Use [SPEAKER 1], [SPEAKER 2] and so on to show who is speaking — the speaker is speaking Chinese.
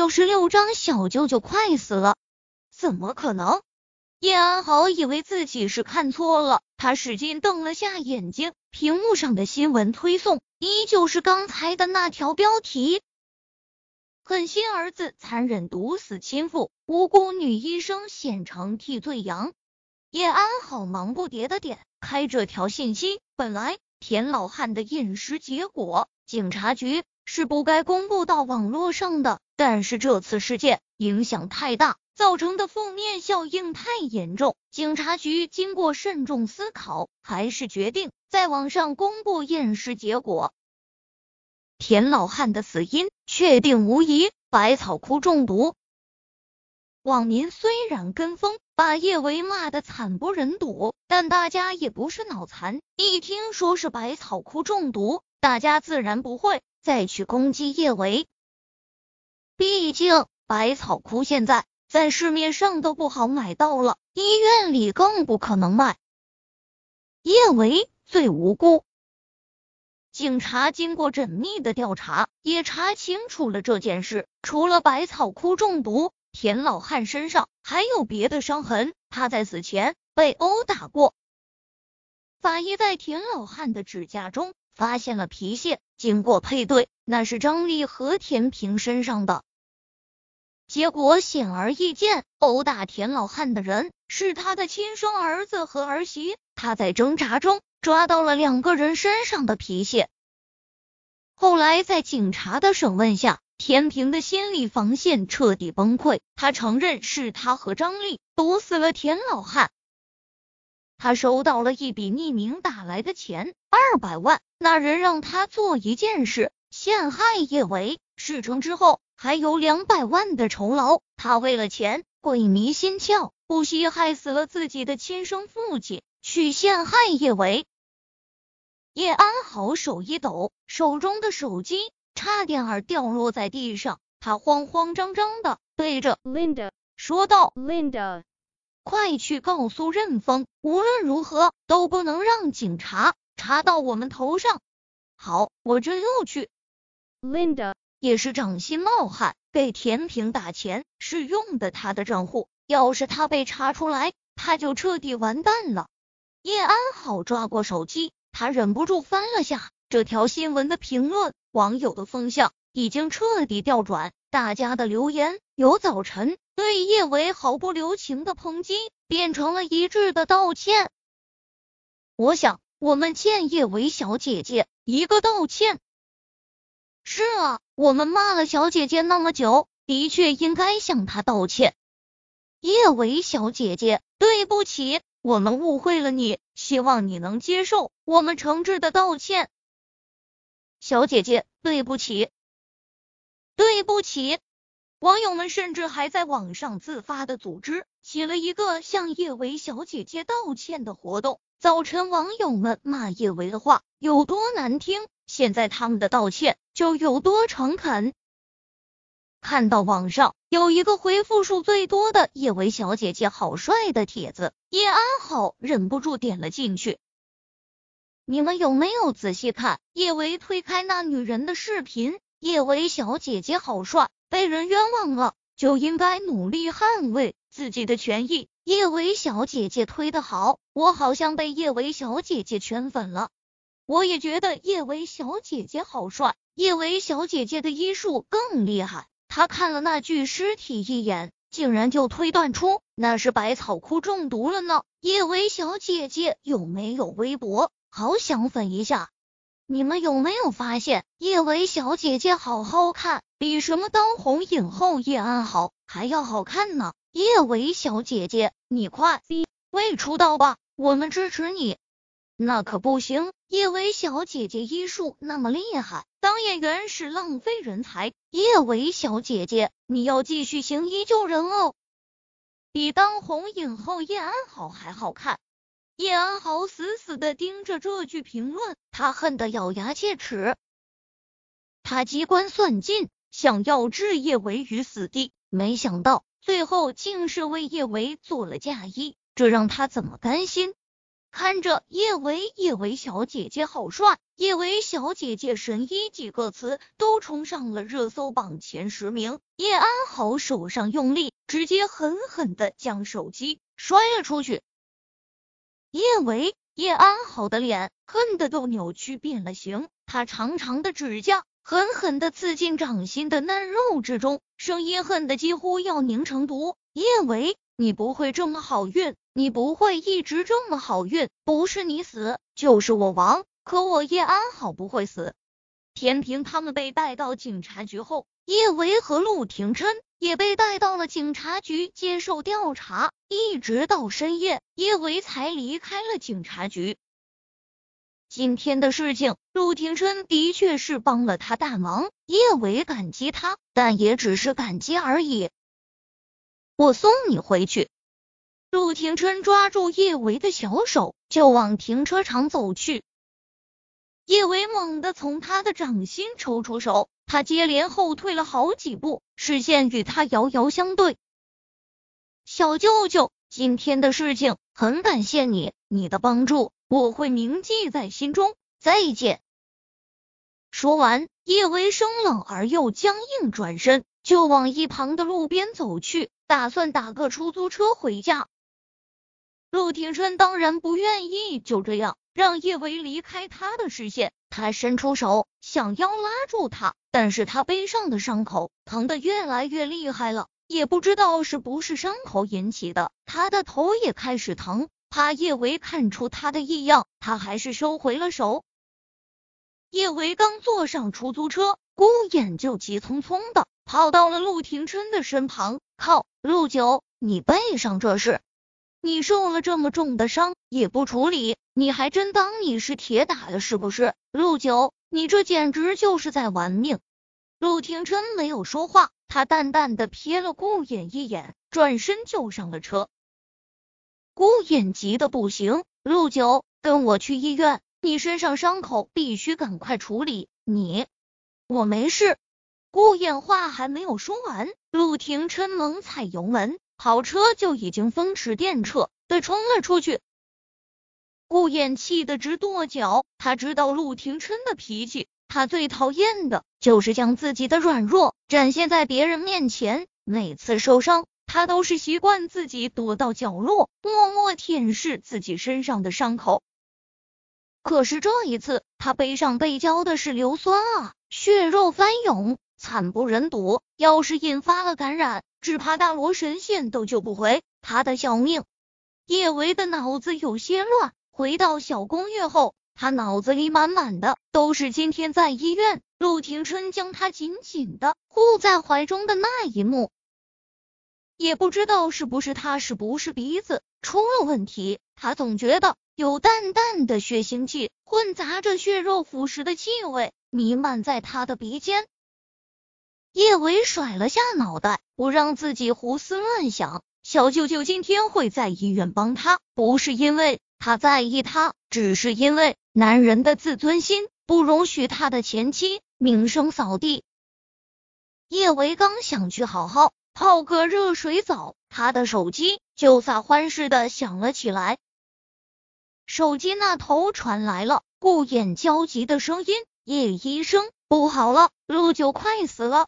[SPEAKER 1] 六十六章小舅舅快死了，怎么可能？叶安好以为自己是看错了，他使劲瞪了下眼睛，屏幕上的新闻推送依旧是刚才的那条标题：狠心儿子残忍毒死亲父，无辜女医生现场替罪羊。叶安好忙不迭的点开这条信息，本来田老汉的验尸结果，警察局。是不该公布到网络上的，但是这次事件影响太大，造成的负面效应太严重。警察局经过慎重思考，还是决定在网上公布验尸结果。田老汉的死因确定无疑，百草枯中毒。网民虽然跟风把叶维骂得惨不忍睹，但大家也不是脑残，一听说是百草枯中毒，大家自然不会。再去攻击叶维，毕竟百草枯现在在市面上都不好买到了，医院里更不可能卖。叶维最无辜，警察经过缜密的调查，也查清楚了这件事。除了百草枯中毒，田老汉身上还有别的伤痕，他在死前被殴打过。法医在田老汉的指甲中。发现了皮屑，经过配对，那是张丽和田平身上的。结果显而易见，殴打田老汉的人是他的亲生儿子和儿媳。他在挣扎中抓到了两个人身上的皮屑。后来在警察的审问下，田平的心理防线彻底崩溃，他承认是他和张丽毒死了田老汉。他收到了一笔匿名打来的钱，二百万。那人让他做一件事，陷害叶维。事成之后，还有两百万的酬劳。他为了钱，鬼迷心窍，不惜害死了自己的亲生父亲，去陷害叶维。叶安好手一抖，手中的手机差点儿掉落在地上。他慌慌张张的对着 Linda 说道：“Linda。”快去告诉任峰，无论如何都不能让警察查到我们头上。好，我这就去。Linda 也是掌心冒汗，给田平打钱是用的他的账户，要是他被查出来，他就彻底完蛋了。叶安好抓过手机，他忍不住翻了下这条新闻的评论，网友的风向已经彻底调转，大家的留言由早晨。对叶维毫不留情的抨击，变成了一致的道歉。我想，我们欠叶维小姐姐一个道歉。是啊，我们骂了小姐姐那么久，的确应该向她道歉。叶维小姐姐，对不起，我们误会了你，希望你能接受我们诚挚的道歉。小姐姐，对不起，对不起。网友们甚至还在网上自发的组织起了一个向叶维小姐姐道歉的活动。早晨网友们骂叶维的话有多难听，现在他们的道歉就有多诚恳。看到网上有一个回复数最多的“叶维小姐姐好帅”的帖子，叶安好忍不住点了进去。你们有没有仔细看叶维推开那女人的视频？叶维小姐姐好帅。被人冤枉了，就应该努力捍卫自己的权益。叶维小姐姐推的好，我好像被叶维小姐姐圈粉了。我也觉得叶维小姐姐好帅，叶维小姐姐的医术更厉害。她看了那具尸体一眼，竟然就推断出那是百草枯中毒了呢。叶维小姐姐有没有微博？好想粉一下。你们有没有发现叶维小姐姐好好看，比什么当红影后叶安好还要好看呢？叶维小姐姐，你快 C 位出道吧，我们支持你。那可不行，叶维小姐姐医术那么厉害，当演员是浪费人才。叶维小姐姐，你要继续行医救人哦，比当红影后叶安好还好看。叶安好死死的盯着这句评论，他恨得咬牙切齿。他机关算尽，想要置叶维于死地，没想到最后竟是为叶维做了嫁衣，这让他怎么甘心？看着叶维，叶维小姐姐好帅，叶维小姐姐神医几个词都冲上了热搜榜前十名。叶安好手上用力，直接狠狠的将手机摔了出去。叶维，叶安好的脸恨得都扭曲变了形，他长长的指甲狠狠的刺进掌心的嫩肉之中，声音恨得几乎要凝成毒。叶维，你不会这么好运。你不会一直这么好运，不是你死就是我亡。可我叶安好不会死。天平他们被带到警察局后，叶维和陆廷琛也被带到了警察局接受调查，一直到深夜，叶维才离开了警察局。今天的事情，陆廷琛的确是帮了他大忙，叶维感激他，但也只是感激而已。我送你回去。陆廷琛抓住叶维的小手，就往停车场走去。叶维猛地从他的掌心抽出手，他接连后退了好几步，视线与他遥遥相对。小舅舅，今天的事情很感谢你，你的帮助我会铭记在心中。再见。说完，叶维生冷而又僵硬，转身就往一旁的路边走去，打算打个出租车回家。陆廷琛当然不愿意就这样让叶维离开他的视线，他伸出手想要拉住他，但是他背上的伤口疼得越来越厉害了，也不知道是不是伤口引起的，他的头也开始疼。怕叶维看出他的异样，他还是收回了手。叶维刚坐上出租车，顾衍就急匆匆的跑到了陆廷琛的身旁，靠，陆九，你背上这是？你受了这么重的伤也不处理，你还真当你是铁打的，是不是？陆九，你这简直就是在玩命！陆廷琛没有说话，他淡淡的瞥了顾衍一眼，转身就上了车。顾衍急的不行，陆九，跟我去医院，你身上伤口必须赶快处理。你，我没事。顾衍话还没有说完，陆廷琛猛踩油门。跑车就已经风驰电掣的冲了出去，顾衍气得直跺脚。他知道陆廷琛的脾气，他最讨厌的就是将自己的软弱展现在别人面前。每次受伤，他都是习惯自己躲到角落，默默舔舐自己身上的伤口。可是这一次，他背上被浇的是硫酸啊，血肉翻涌，惨不忍睹。要是引发了感染，只怕大罗神仙都救不回他的小命。叶维的脑子有些乱，回到小公寓后，他脑子里满满的都是今天在医院，陆廷琛将他紧紧的护在怀中的那一幕。也不知道是不是他是不是鼻子出了问题，他总觉得有淡淡的血腥气，混杂着血肉腐蚀的气味弥漫在他的鼻尖。叶维甩了下脑袋，不让自己胡思乱想。小舅舅今天会在医院帮他，不是因为他在意他，只是因为男人的自尊心不容许他的前妻名声扫地。叶维刚想去好好泡个热水澡，他的手机就撒欢似的响了起来。手机那头传来了顾衍焦急的声音：“叶医生，不好了，陆九快死了。”